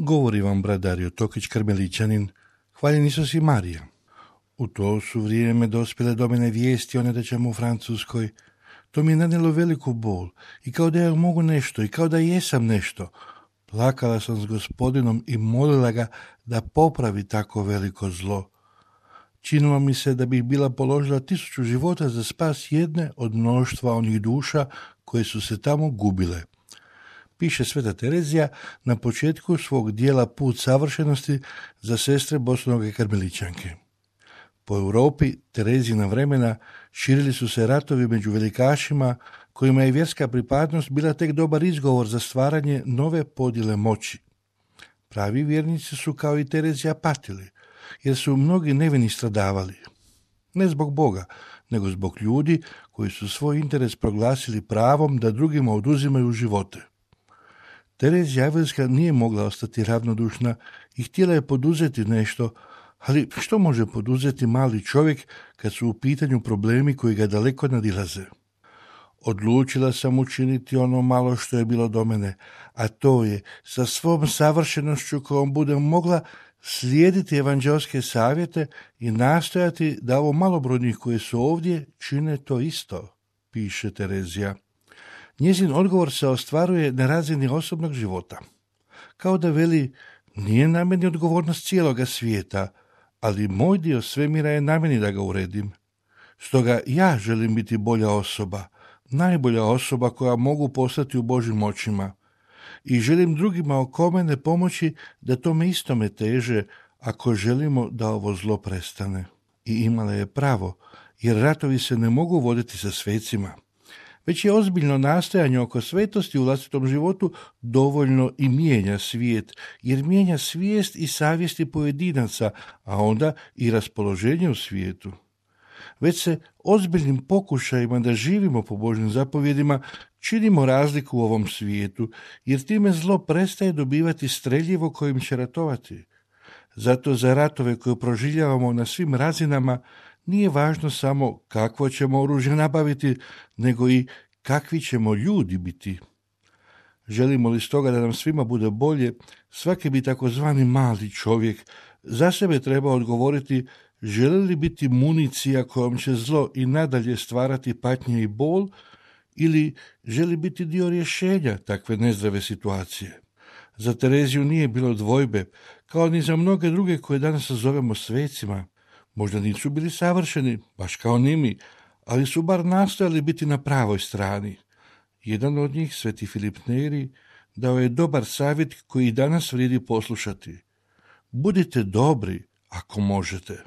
Govori vam brat Dario Tokić Karmelićanin, hvaljen Isus i Marija. U to su vrijeme dospjele do mene vijesti o nedaćama u Francuskoj. To mi je nanijelo veliku bol i kao da ja mogu nešto i kao da jesam nešto. Plakala sam s gospodinom i molila ga da popravi tako veliko zlo. Činilo mi se da bih bila položila tisuću života za spas jedne od mnoštva onih duša koje su se tamo gubile piše Sveta Terezija na početku svog dijela Put savršenosti za sestre Bosnoge karmelićanke. Po Europi Terezina vremena širili su se ratovi među velikašima kojima je vjerska pripadnost bila tek dobar izgovor za stvaranje nove podjele moći. Pravi vjernici su kao i Terezija patili, jer su mnogi nevini stradavali. Ne zbog Boga, nego zbog ljudi koji su svoj interes proglasili pravom da drugima oduzimaju živote. Terezija Javelska nije mogla ostati ravnodušna i htjela je poduzeti nešto, ali što može poduzeti mali čovjek kad su u pitanju problemi koji ga daleko nadilaze? Odlučila sam učiniti ono malo što je bilo do mene, a to je sa svom savršenošću kojom budem mogla slijediti evanđelske savjete i nastojati da ovo malobrojnih koji su ovdje čine to isto, piše Terezija. Njezin odgovor se ostvaruje na razini osobnog života. Kao da veli, nije na meni odgovornost cijeloga svijeta, ali moj dio svemira je na meni da ga uredim. Stoga ja želim biti bolja osoba, najbolja osoba koja mogu postati u Božim očima. I želim drugima oko mene pomoći da tome istome teže ako želimo da ovo zlo prestane. I imala je pravo, jer ratovi se ne mogu voditi sa svecima već je ozbiljno nastojanje oko svetosti u vlastitom životu dovoljno i mijenja svijet, jer mijenja svijest i savjesti pojedinaca, a onda i raspoloženje u svijetu. Već se ozbiljnim pokušajima da živimo po Božnim zapovjedima činimo razliku u ovom svijetu, jer time zlo prestaje dobivati streljivo kojim će ratovati. Zato za ratove koje proživljavamo na svim razinama nije važno samo kakvo ćemo oružje nabaviti, nego i kakvi ćemo ljudi biti. Želimo li stoga da nam svima bude bolje, svaki bi takozvani mali čovjek za sebe treba odgovoriti želi li biti municija kojom će zlo i nadalje stvarati patnje i bol ili želi biti dio rješenja takve nezdrave situacije. Za Tereziju nije bilo dvojbe, kao ni za mnoge druge koje danas zovemo svecima. Možda nisu bili savršeni, baš kao ni mi, ali su bar nastojali biti na pravoj strani. Jedan od njih, sveti Filip Neri, dao je dobar savjet koji danas vrijedi poslušati. Budite dobri ako možete.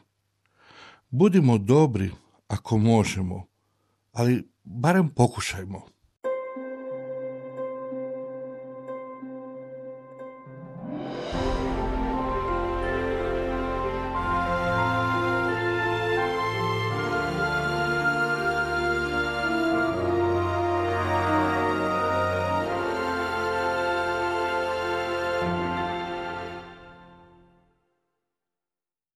Budimo dobri ako možemo, ali barem pokušajmo.